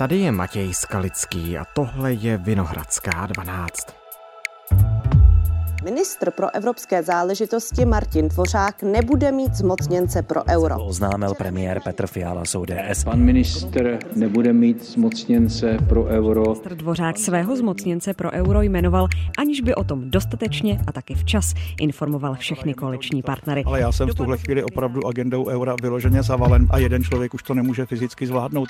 Tady je Matěj Skalický a tohle je Vinohradská 12. Ministr pro evropské záležitosti Martin Dvořák nebude mít zmocněnce pro euro. To oznámil premiér Petr Fiala z ODS. Pan ministr nebude mít zmocněnce pro euro. Ministr Dvořák svého zmocněnce pro euro jmenoval, aniž by o tom dostatečně a taky včas informoval všechny koaliční partnery. Ale já jsem v tuhle chvíli opravdu agendou eura vyloženě zavalen a jeden člověk už to nemůže fyzicky zvládnout.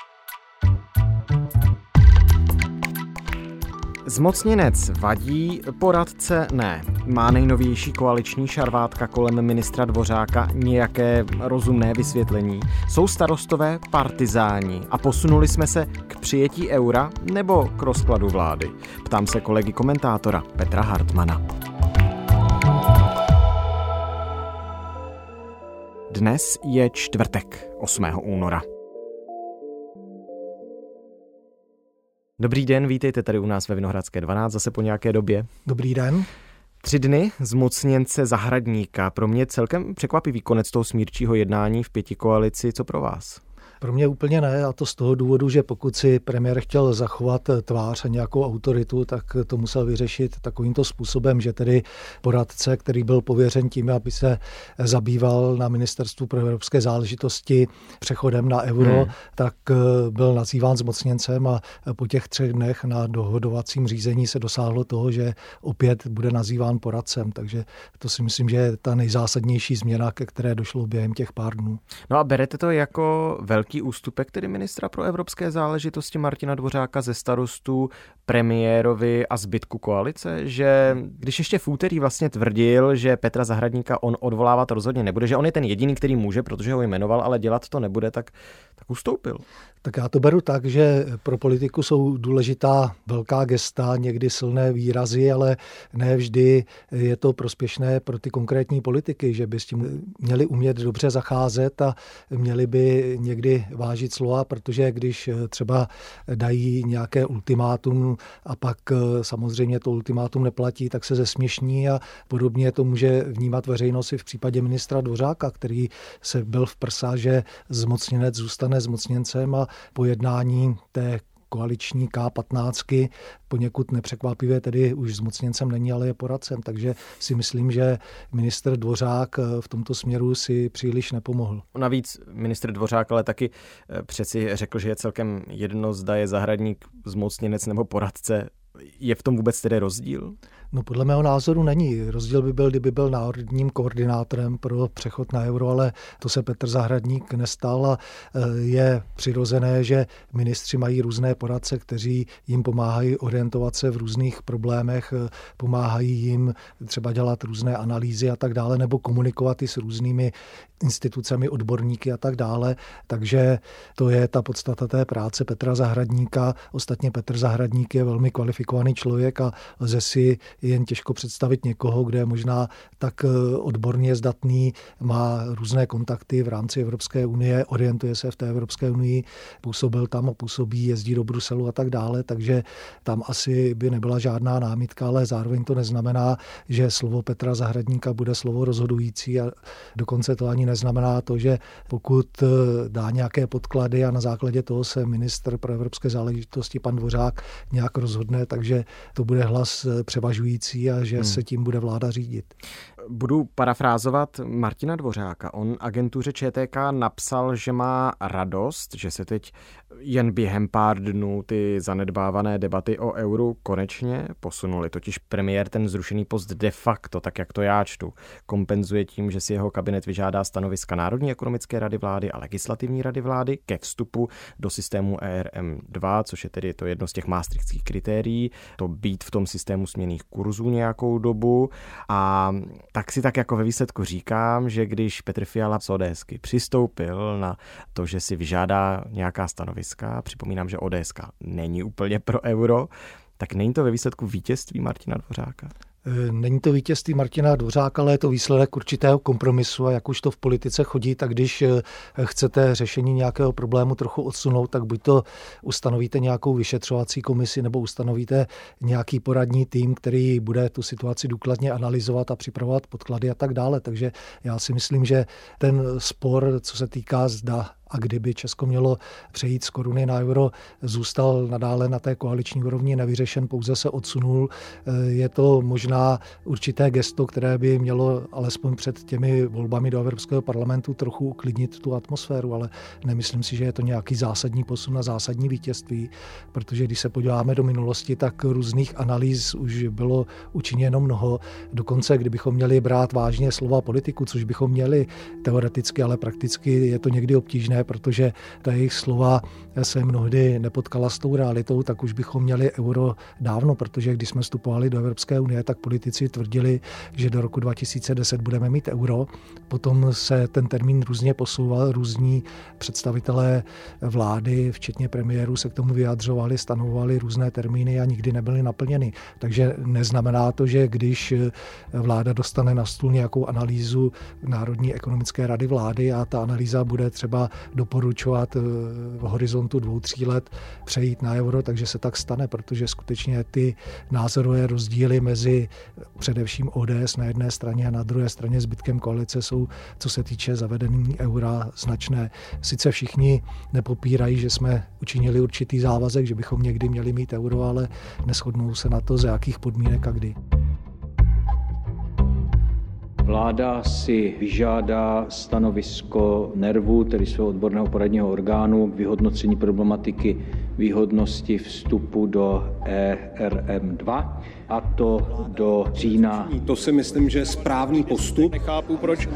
Zmocněnec vadí, poradce ne. Má nejnovější koaliční šarvátka kolem ministra Dvořáka nějaké rozumné vysvětlení? Jsou starostové partizáni a posunuli jsme se k přijetí eura nebo k rozkladu vlády? Ptám se kolegy komentátora Petra Hartmana. Dnes je čtvrtek, 8. února. Dobrý den, vítejte tady u nás ve Vinohradské 12, zase po nějaké době. Dobrý den. Tři dny zmocněnce zahradníka. Pro mě celkem překvapivý konec toho smírčího jednání v pěti koalici. Co pro vás? Pro mě úplně ne a to z toho důvodu, že pokud si premiér chtěl zachovat tvář a nějakou autoritu, tak to musel vyřešit takovýmto způsobem, že tedy poradce, který byl pověřen tím, aby se zabýval na ministerstvu pro evropské záležitosti přechodem na euro, hmm. tak eh, byl nazýván zmocněncem a po těch třech dnech na dohodovacím řízení se dosáhlo toho, že opět bude nazýván poradcem. Takže to si myslím, že je ta nejzásadnější změna, ke které došlo během těch pár dnů. No a berete to jako velký velký ústupek tedy ministra pro evropské záležitosti Martina Dvořáka ze starostů premiérovi a zbytku koalice, že když ještě v úterý vlastně tvrdil, že Petra Zahradníka on odvolávat rozhodně nebude, že on je ten jediný, který může, protože ho jmenoval, ale dělat to nebude, tak, tak ustoupil. Tak já to beru tak, že pro politiku jsou důležitá velká gesta, někdy silné výrazy, ale ne vždy je to prospěšné pro ty konkrétní politiky, že by s tím měli umět dobře zacházet a měli by někdy vážit slova, protože když třeba dají nějaké ultimátum a pak samozřejmě to ultimátum neplatí, tak se zesměšní a podobně to může vnímat veřejnost i v případě ministra Dvořáka, který se byl v prsa, že zmocněnec zůstane zmocněncem a pojednání té koaliční K15 poněkud nepřekvapivě tedy už zmocněncem není, ale je poradcem. Takže si myslím, že minister Dvořák eh, v tomto směru si příliš nepomohl. Navíc minister Dvořák ale taky eh, přeci řekl, že je celkem jedno, zda je zahradník zmocněnec nebo poradce. Je v tom vůbec tedy rozdíl? No podle mého názoru není. Rozdíl by byl, kdyby byl národním koordinátorem pro přechod na euro, ale to se Petr Zahradník nestal a e, je přirozené, že ministři mají různé poradce, kteří jim pomáhají orientovat se v různých problémech, e, pomáhají jim třeba dělat různé analýzy a tak dále, nebo komunikovat i s různými institucemi, odborníky a tak dále. Takže to je ta podstata té práce Petra Zahradníka. Ostatně Petr Zahradník je velmi kvalifikovaný člověk a lze si jen těžko představit někoho, kde je možná tak eh, odborně zdatný, má různé kontakty v rámci Evropské unie, orientuje se v té Evropské unii, působil tam a působí, jezdí do Bruselu a tak dále, takže tam asi by nebyla žádná námitka, ale zároveň to neznamená, že slovo Petra Zahradníka bude slovo rozhodující a dokonce to ani neznamená to, že pokud eh, dá nějaké podklady a na základě toho se minister pro evropské záležitosti pan Dvořák nějak rozhodne, takže to bude hlas eh, převažující a že hmm. se tím bude vláda řídit. Budu parafrázovat Martina Dvořáka. On agentuře ČTK napsal, že má radost, že se teď jen během pár dnů ty zanedbávané debaty o euru konečně posunuly. Totiž premiér ten zrušený post de facto, tak jak to já čtu, kompenzuje tím, že si jeho kabinet vyžádá stanoviska Národní ekonomické rady vlády a legislativní rady vlády ke vstupu do systému ERM2, což je tedy to jedno z těch maastrichtských kritérií, to být v tom systému směných kurzů nějakou dobu a tak si tak jako ve výsledku říkám, že když Petr Fiala z ODSky přistoupil na to, že si vyžádá nějaká stanoviska, připomínám, že ODSka není úplně pro euro, tak není to ve výsledku vítězství Martina Dvořáka? Eh, není to vítězství Martina Dvořáka, ale je to výsledek určitého kompromisu a jak už to v politice chodí, tak když eh, chcete řešení nějakého problému trochu odsunout, tak buď to ustanovíte nějakou vyšetřovací komisi nebo ustanovíte nějaký poradní tým, který bude tu situaci důkladně analyzovat a připravovat podklady a tak dále. Takže já si myslím, že ten spor, co se týká zda a kdyby Česko mělo přejít z koruny na euro, zůstal nadále na té koaliční úrovni nevyřešen, pouze se odsunul. Je to možná určité gesto, které by mělo alespoň před těmi volbami do Evropského parlamentu trochu uklidnit tu atmosféru, ale nemyslím si, že je to nějaký zásadní posun a zásadní vítězství, protože když se podíváme do minulosti, tak různých analýz už bylo učiněno mnoho. Dokonce, kdybychom měli brát vážně slova politiku, což bychom měli teoreticky, ale prakticky je to někdy obtížné, protože ta jejich slova se mnohdy nepotkala s tou realitou, tak už bychom měli euro dávno, protože když jsme vstupovali do Evropské unie, tak politici tvrdili, že do roku 2010 budeme mít euro. Potom se ten termín různě posouval, různí představitelé vlády, včetně premiérů, se k tomu vyjadřovali, stanovovali různé termíny a nikdy nebyly naplněny. Takže neznamená to, že když vláda dostane na stůl nějakou analýzu Národní ekonomické rady vlády a ta analýza bude třeba doporučovat v horizontu dvou, tří let přejít na euro, takže se tak stane, protože skutečně ty názorové rozdíly mezi především ODS na jedné straně a na druhé straně zbytkem koalice jsou, co se týče zavedení eura, značné. Sice všichni nepopírají, že jsme učinili určitý závazek, že bychom někdy měli mít euro, ale neschodnou se na to, za jakých podmínek a kdy. Vláda si vyžádá stanovisko NERVu, tedy svého odborného poradního orgánu, vyhodnocení problematiky výhodnosti vstupu do ERM2 a to do října. To si myslím, že je správný postup. Nechápu, proč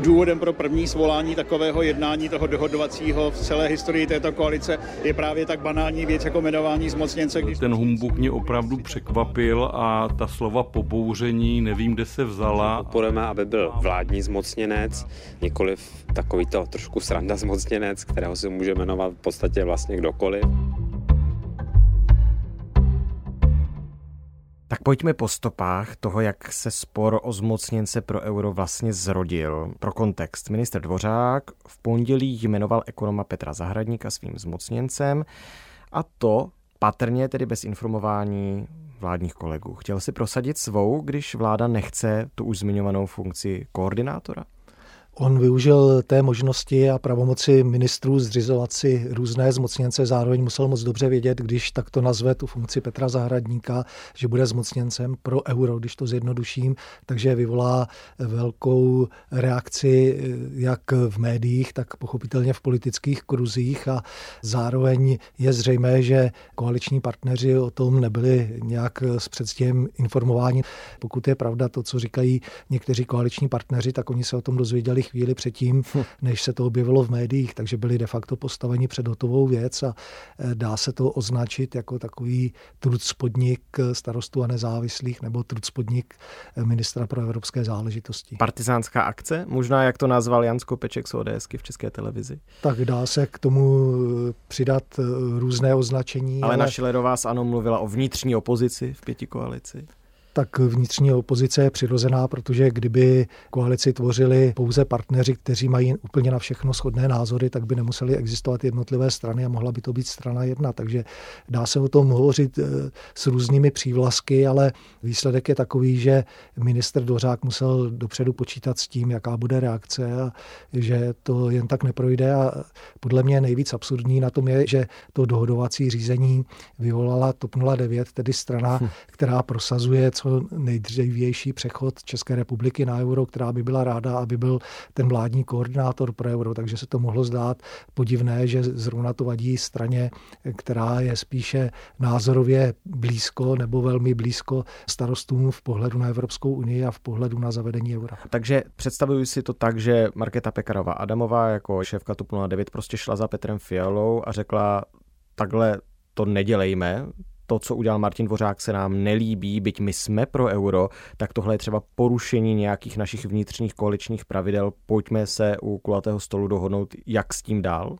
důvodem pro první svolání takového jednání toho dohodovacího v celé historii této koalice je právě tak banální věc jako jmenování zmocněnce. Když... Ten humbuk mě opravdu překvapil a ta slova pobouření, nevím, kde se vzala. Podporujeme, aby byl vládní zmocněnec, nikoliv takovýto trošku sranda zmocněnec, kterého se může jmenovat v podstatě vlastně kdokoliv. Tak pojďme po stopách toho, jak se spor o zmocněnce pro euro vlastně zrodil. Pro kontext, minister Dvořák v pondělí jmenoval ekonoma Petra Zahradníka svým zmocněncem a to patrně tedy bez informování vládních kolegů. Chtěl si prosadit svou, když vláda nechce tu už zmiňovanou funkci koordinátora? On využil té možnosti a pravomoci ministrů zřizovat si různé zmocněnce. Zároveň musel moc dobře vědět, když takto nazve tu funkci Petra Zahradníka, že bude zmocněncem pro euro, když to zjednoduším. Takže vyvolá velkou reakci jak v médiích, tak pochopitelně v politických kruzích a zároveň je zřejmé, že koaliční partneři o tom nebyli nějak s předstihem informováni. Pokud je pravda to, co říkají někteří koaliční partneři, tak oni se o tom dozvěděli chvíli předtím, hm. než se to objevilo v médiích, takže byli de facto postaveni před hotovou věc a e, dá se to označit jako takový trucpodnik starostů a nezávislých nebo trucpodnik e, ministra pro evropské záležitosti. Partizánská akce? Možná jak to nazval Jan Skopeček z ODSky v české televizi. Tak dá se k tomu přidat různé označení. Ale, ale... Šilerová ano mluvila o vnitřní opozici v pěti koalici tak vnitřní opozice je přirozená, protože kdyby koalici tvořili pouze partneři, kteří mají úplně na všechno shodné názory, tak by nemuseli existovat jednotlivé strany a mohla by to být strana jedna. Takže dá se o tom hovořit eh, s různými přívlasky, ale výsledek je takový, že minister Dořák musel dopředu počítat s tím, jaká bude reakce a že to jen tak neprojde. A podle mě nejvíc absurdní na tom je, že to dohodovací řízení vyvolala TOP 09, tedy strana, hm. která prosazuje co nejdřívější přechod České republiky na euro, která by byla ráda, aby byl ten vládní koordinátor pro euro. Takže se to mohlo zdát podivné, že zrovna to vadí straně, která je spíše názorově blízko nebo velmi blízko starostům v pohledu na Evropskou unii a v pohledu na zavedení eura. Takže představuji si to tak, že Markéta Pekarová Adamová jako šéfka TOP 09 prostě šla za Petrem Fialou a řekla, takhle to nedělejme, to, co udělal Martin Dvořák, se nám nelíbí, byť my jsme pro euro, tak tohle je třeba porušení nějakých našich vnitřních koaličních pravidel. Pojďme se u kulatého stolu dohodnout, jak s tím dál.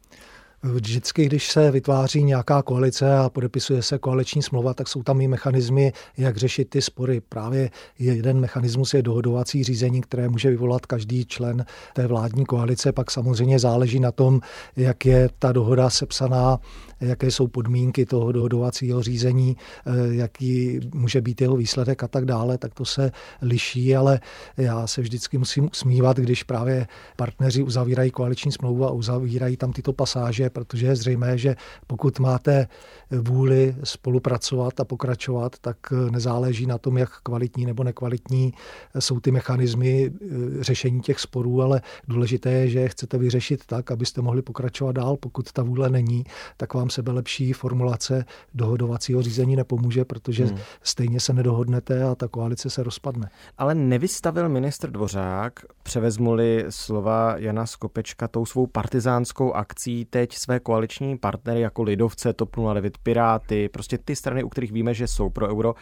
Vždycky, když se vytváří nějaká koalice a podepisuje se koaliční smlouva, tak jsou tam i mechanismy, jak řešit ty spory. Právě jeden mechanismus je dohodovací řízení, které může vyvolat každý člen té vládní koalice. Pak samozřejmě záleží na tom, jak je ta dohoda sepsaná, jaké jsou podmínky toho dohodovacího řízení, eh, jaký může být jeho výsledek a tak dále, tak to se liší, ale já se vždycky musím usmívat, když právě partneři uzavírají koaliční smlouvu a uzavírají tam tyto pasáže, protože je zřejmé, že pokud máte vůli spolupracovat a pokračovat, tak nezáleží na tom, jak kvalitní nebo nekvalitní jsou ty mechanismy eh, řešení těch sporů, ale důležité je, že chcete vyřešit tak, abyste mohli pokračovat dál. Pokud ta vůle není, tak vám sebe lepší formulace dohodovacího řízení nepomůže, protože hmm. stejně se nedohodnete a ta koalice se rozpadne. Ale nevystavil ministr Dvořák, převezmuli slova Jana Skopečka tou svou partizánskou akcí teď své koaliční partnery jako Lidovce, TOP 09, Piráty, prostě ty strany, u kterých víme, že jsou pro euro,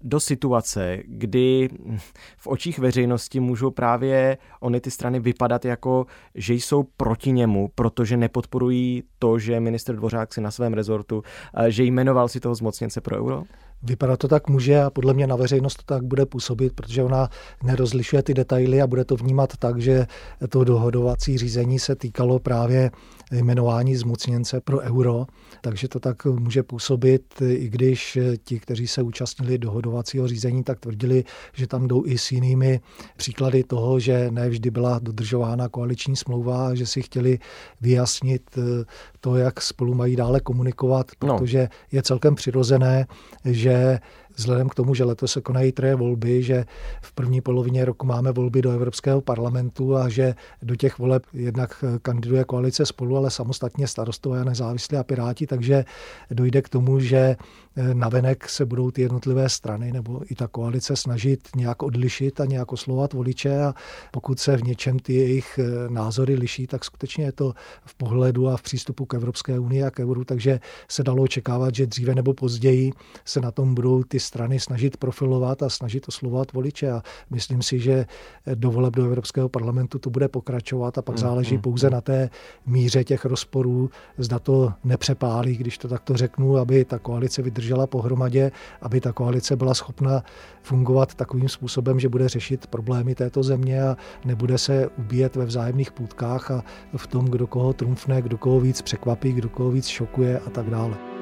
do situace, kdy v očích veřejnosti můžou právě ony ty strany vypadat jako, že jsou proti němu, protože nepodporují to, že minister Dvořák si na svém rezortu, eh, že jmenoval si toho zmocněnce pro euro? Vypadat to tak může a podle mě na veřejnost to tak bude působit, protože ona nerozlišuje ty detaily a bude to vnímat tak, že to dohodovací řízení se týkalo právě jmenování zmocněnce pro euro, takže to tak může působit, i když ti, kteří se účastnili dohodovacího řízení, tak tvrdili, že tam jdou i s jinými příklady toho, že ne vždy byla dodržována koaliční smlouva, že si chtěli vyjasnit to, jak spolu mají dále komunikovat, no. protože no. je celkem přirozené, že vzhledem k tomu, že letos se konají troje volby, že v první polovině roku máme volby do Evropského parlamentu a že do těch voleb jednak kandiduje koalice spolu, ale samostatně starostové a nezávislí a piráti, takže dojde k tomu, že navenek se budou ty jednotlivé strany nebo i ta koalice snažit nějak odlišit a nějak oslovat voliče a pokud se v něčem ty jejich názory liší, tak skutečně je to v pohledu a v přístupu k Evropské unii a k euru, takže se dalo očekávat, že dříve nebo později se na tom budou ty strany snažit profilovat a snažit oslovat voliče. A myslím si, že do voleb do Evropského parlamentu to bude pokračovat a pak mm, záleží mm, pouze mm. na té míře těch rozporů, zda to nepřepálí, když to takto řeknu, aby ta koalice vydržela pohromadě, aby ta koalice byla schopna fungovat takovým způsobem, že bude řešit problémy této země a nebude se ubíjet ve vzájemných půdkách a v tom, kdo koho trumfne, kdo koho víc překvapí, kdo koho víc šokuje a tak dále.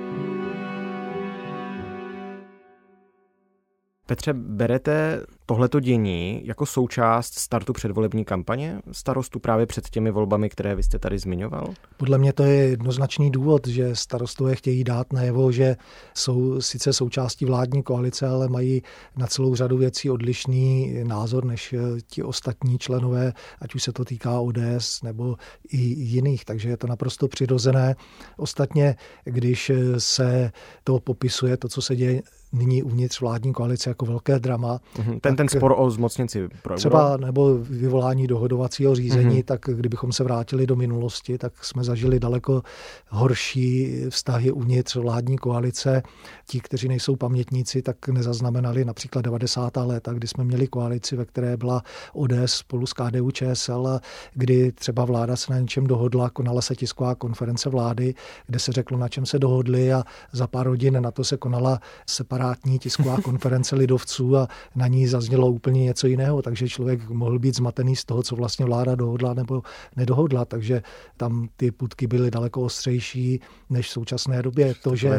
Petře, berete tohleto dění jako součást startu předvolební kampaně starostu právě před těmi volbami, které vy jste tady zmiňoval? Podle mě to je jednoznačný důvod, že starostové chtějí dát najevo, že jsou sice součástí vládní koalice, ale mají na celou řadu věcí odlišný názor než ti ostatní členové, ať už se to týká ODS nebo i jiných, takže je to naprosto přirozené. Ostatně, když se to popisuje, to, co se děje nyní uvnitř vládní koalice jako velké drama. Mm-hmm. Ten, ten spor o zmocněnci pro Třeba nebo vyvolání dohodovacího řízení, mm-hmm. tak kdybychom se vrátili do minulosti, tak jsme zažili daleko horší vztahy uvnitř vládní koalice. Ti, kteří nejsou pamětníci, tak nezaznamenali například 90. léta, kdy jsme měli koalici, ve které byla ODS spolu s KDU ČSL, kdy třeba vláda se na něčem dohodla, konala se tisková konference vlády, kde se řeklo, na čem se dohodli a za pár hodin na to se konala separátní separátní tisková konference lidovců a na ní zaznělo úplně něco jiného, takže člověk mohl být zmatený z toho, co vlastně vláda dohodla nebo nedohodla, takže tam ty putky byly daleko ostřejší než v současné době. To, že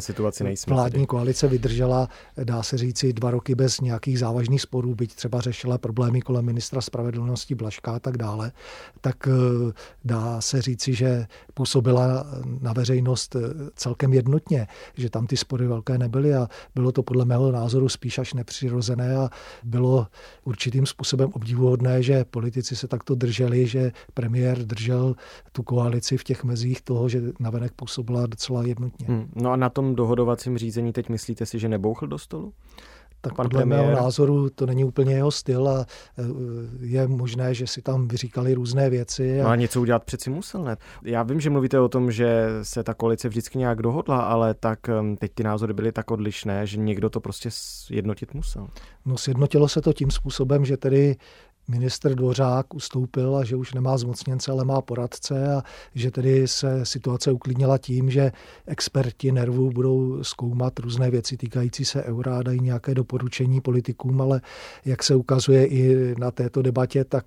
vládní koalice vydržela, dá se říci, dva roky bez nějakých závažných sporů, byť třeba řešila problémy kolem ministra spravedlnosti Blaška a tak dále, tak eh, dá se říci, že působila na veřejnost eh, celkem jednotně, že tam ty spory velké nebyly a bylo to podle mého názoru spíš až nepřirozené a bylo určitým způsobem obdivuhodné, že politici se takto drželi, že premiér držel tu koalici v těch mezích toho, že navenek působila docela jednotně. Hmm. No a na tom dohodovacím řízení teď myslíte si, že nebouchl do stolu? Tak Pan podle premiér. mého názoru to není úplně jeho styl a e, je možné, že si tam vyříkali různé věci. A... No a něco udělat přeci musel, ne? Já vím, že mluvíte o tom, že se ta koalice vždycky nějak dohodla, ale tak teď ty názory byly tak odlišné, že někdo to prostě jednotit musel. No sjednotilo se to tím způsobem, že tedy minister Dvořák ustoupil a že už nemá zmocněnce, ale má poradce a že tedy se situace uklidnila tím, že experti nervů budou zkoumat různé věci týkající se eura a dají nějaké doporučení politikům, ale jak se ukazuje i na této debatě, tak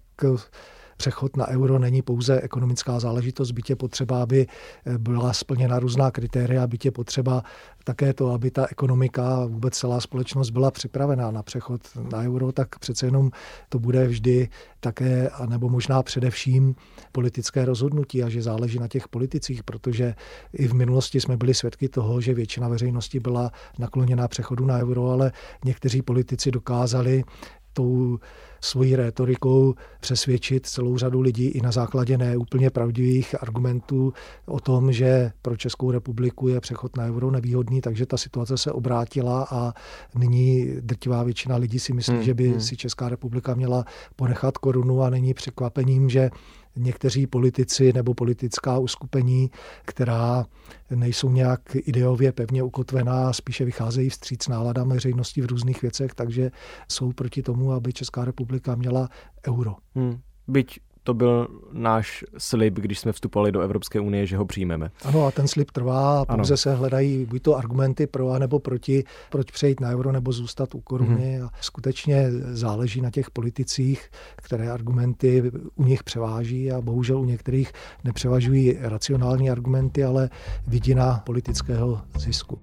přechod na euro není pouze ekonomická záležitost, je potřeba, aby eh, byla splněna různá kritéria, je potřeba také to, aby ta ekonomika vůbec celá společnost byla připravená na přechod na euro, tak přece jenom to bude vždy také, anebo možná především politické rozhodnutí a že záleží na těch politicích, protože i v minulosti jsme byli svědky toho, že většina veřejnosti byla nakloněná přechodu na euro, ale někteří politici dokázali tou svojí rétorikou přesvědčit celou řadu lidí i na základě neúplně pravdivých argumentů o tom, že pro Českou republiku je přechod na euro nevýhodný, takže ta situace se obrátila a nyní drtivá většina lidí si myslí, hmm, že by hmm. si Česká republika měla ponechat korunu a není překvapením, že někteří politici nebo politická uskupení, která nejsou nějak ideově pevně ukotvená, spíše vycházejí vstříc náladám veřejnosti v různých věcech, takže jsou proti tomu, aby Česká republika měla euro. Hmm. Byť to byl náš slib, když jsme vstupovali do Evropské unie, že ho přijmeme. Ano, a ten slib trvá a pouze ano. se hledají buď to argumenty pro a nebo proti, proč přejít na euro nebo zůstat u koruny. Hmm. A skutečně záleží na těch politicích, které argumenty u nich převáží a bohužel u některých nepřevažují racionální argumenty, ale vidina politického zisku.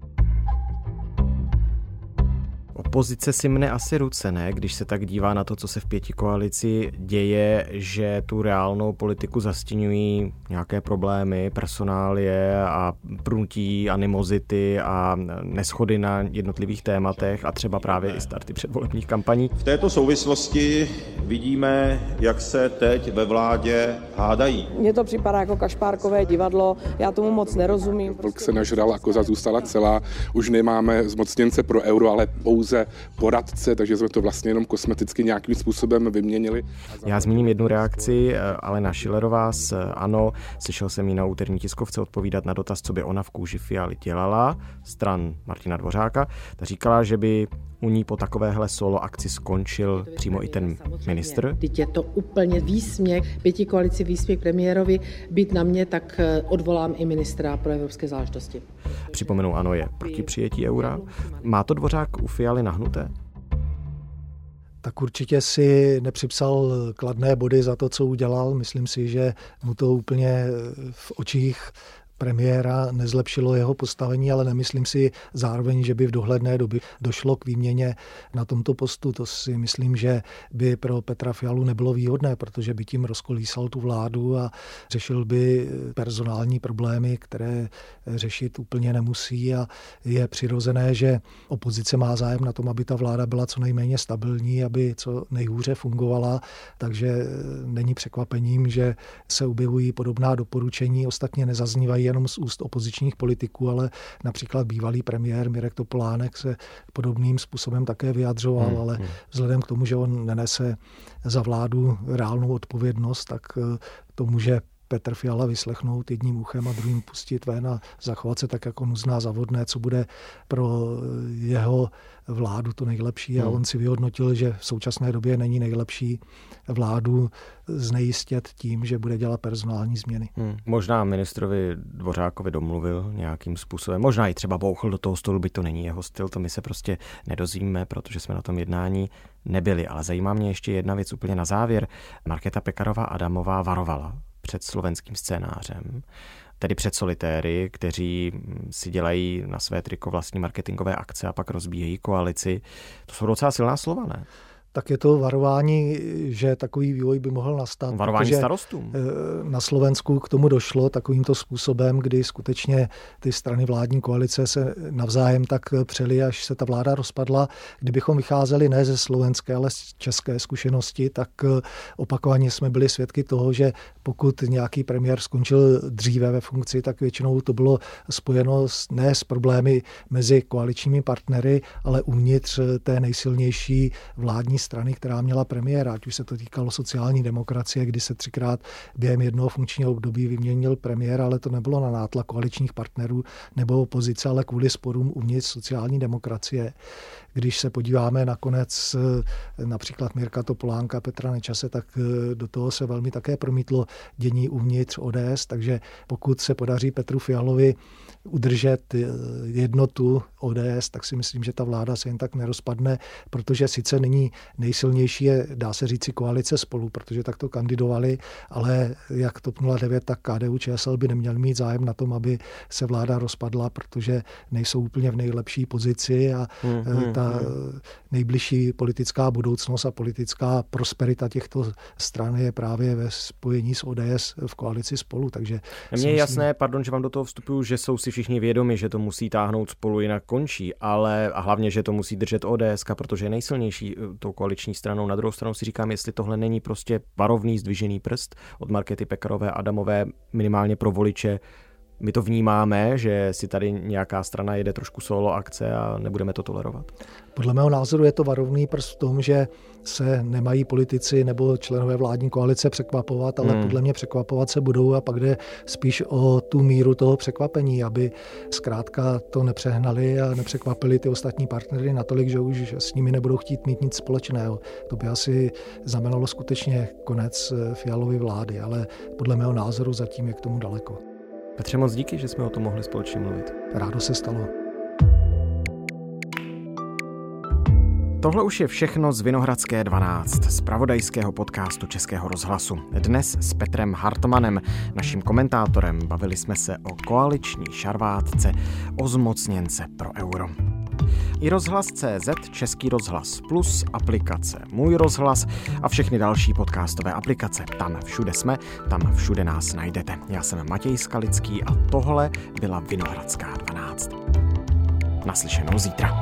Opozice si mne asi ruce, ne? Když se tak dívá na to, co se v pěti koalici děje, že tu reálnou politiku zastínují nějaké problémy, personálie a prunutí, animozity a neschody na jednotlivých tématech a třeba právě i starty předvolebních kampaní. V této souvislosti vidíme, jak se teď ve vládě hádají. Mně to připadá jako kašpárkové divadlo, já tomu moc nerozumím. Vlk se nažral a koza zůstala celá. Už nemáme zmocněnce pro euro, ale pouze poradce, takže jsme to vlastně jenom kosmeticky nějakým způsobem vyměnili. Já zmíním jednu reakci, eh, Alena Šilerová z eh, ANO. Slyšel jsem ji na úterní tiskovce odpovídat na dotaz, co by ona v kůži Fialy dělala, stran Martina Dvořáka. Ta říkala, že by u ní po takovéhle solo akci skončil přímo i ten ministr. Teď je to úplně výsměch, pěti koalici výsměch premiérovi, být na mě, tak eh, odvolám i ministra pro evropské záležitosti. Připomenu, ano, je proti přijetí eura. Má to Dvořák u Fialy nahnuté? tak určitě si nepřipsal kladné body za to, co udělal. Myslím si, že mu to úplně v očích premiéra nezlepšilo jeho postavení, ale nemyslím si zároveň, že by v dohledné době došlo k výměně na tomto postu. To si myslím, že by pro Petra Fialu nebylo výhodné, protože by tím rozkolísal tu vládu a řešil by personální problémy, které řešit úplně nemusí a je přirozené, že opozice má zájem na tom, aby ta vláda byla co nejméně stabilní, aby co nejhůře fungovala, takže není překvapením, že se objevují podobná doporučení, ostatně nezaznívají jenom z úst opozičních politiků, ale například bývalý premiér Mirek Topolánek se podobným způsobem také vyjadřoval, hmm, ale hmm. vzhledem k tomu, že on nenese za vládu reálnou odpovědnost, tak eh, to může Petr Fiala vyslechnout jedním uchem a druhým pustit ven a zachovat se tak jako nuzná zavodné, co bude pro jeho vládu to nejlepší. A hmm. on si vyhodnotil, že v současné době není nejlepší vládu znejistět tím, že bude dělat personální změny. Hmm. Možná ministrovi Dvořákovi domluvil nějakým způsobem, možná i třeba bouchl do toho stolu, by to není jeho styl, to my se prostě nedozvíme, protože jsme na tom jednání nebyli. Ale zajímá mě ještě jedna věc úplně na závěr. Markéta Pekarová Adamová varovala před slovenským scénářem, tedy před solitéry, kteří si dělají na své triko vlastní marketingové akce a pak rozbíjejí koalici. To jsou docela silná slova, ne? Tak je to varování, že takový vývoj by mohl nastat. Varování starostům. Eh, na Slovensku k tomu došlo takovýmto způsobem, kdy skutečně ty strany vládní koalice se navzájem tak přeli, až se ta vláda rozpadla. Kdybychom vycházeli ne ze slovenské, ale z české zkušenosti, tak eh, opakovaně jsme byli svědky toho, že pokud nějaký premiér skončil dříve ve funkci, tak většinou to bylo spojeno s, ne s problémy mezi koaličními partnery, ale uvnitř té nejsilnější vládní strany, která měla premiéra, ať už se to týkalo sociální demokracie, kdy se třikrát během jednoho funkčního období vyměnil premiér, ale to nebylo na nátlak koaličních partnerů nebo opozice, ale kvůli sporům uvnitř sociální demokracie když se podíváme nakonec například Mirka Topolánka, Petra Nečase, tak do toho se velmi také promítlo dění uvnitř ODS, takže pokud se podaří Petru Fialovi udržet eh, jednotu ODS, tak si myslím, že ta vláda se jen tak nerozpadne, protože sice není nejsilnější, je, dá se říci, koalice spolu, protože tak to kandidovali, ale jak TOP 09, tak KDU ČSL by neměl mít zájem na tom, aby se vláda rozpadla, protože nejsou úplně v nejlepší pozici a hmm, ta hmm. Nejbližší politická budoucnost a politická prosperita těchto stran je právě ve spojení s ODS v koalici spolu. Takže Mně je jasné, pardon, že vám do toho vstupuju, že jsou si všichni vědomi, že to musí táhnout spolu, jinak končí, ale a hlavně, že to musí držet ODS, protože je nejsilnější eh, tou koaliční stranou. Na druhou stranu si říkám, jestli tohle není prostě varovný zdvižený prst od Markety Pekarové Adamové minimálně pro voliče my to vnímáme, že si tady nějaká strana jede trošku solo akce a nebudeme to tolerovat? Podle mého názoru je to varovný prst v tom, že se nemají politici nebo členové vládní koalice překvapovat, ale hmm. podle mě překvapovat se budou a pak jde spíš o tu míru toho překvapení, aby zkrátka to nepřehnali a nepřekvapili ty ostatní partnery natolik, že už s nimi nebudou chtít mít nic společného. To by asi znamenalo skutečně konec Fialovy vlády, ale podle mého názoru zatím je k tomu daleko. Petře, moc díky, že jsme o tom mohli společně mluvit. Rádo se stalo. Tohle už je všechno z Vinohradské 12, z pravodajského podcastu Českého rozhlasu. Dnes s Petrem Hartmanem, naším komentátorem, bavili jsme se o koaliční šarvátce, o zmocněnce pro euro. I rozhlas CZ, Český rozhlas Plus, aplikace Můj rozhlas a všechny další podcastové aplikace. Tam všude jsme, tam všude nás najdete. Já jsem Matěj Skalický a tohle byla Vinohradská 12. Naslyšenou zítra.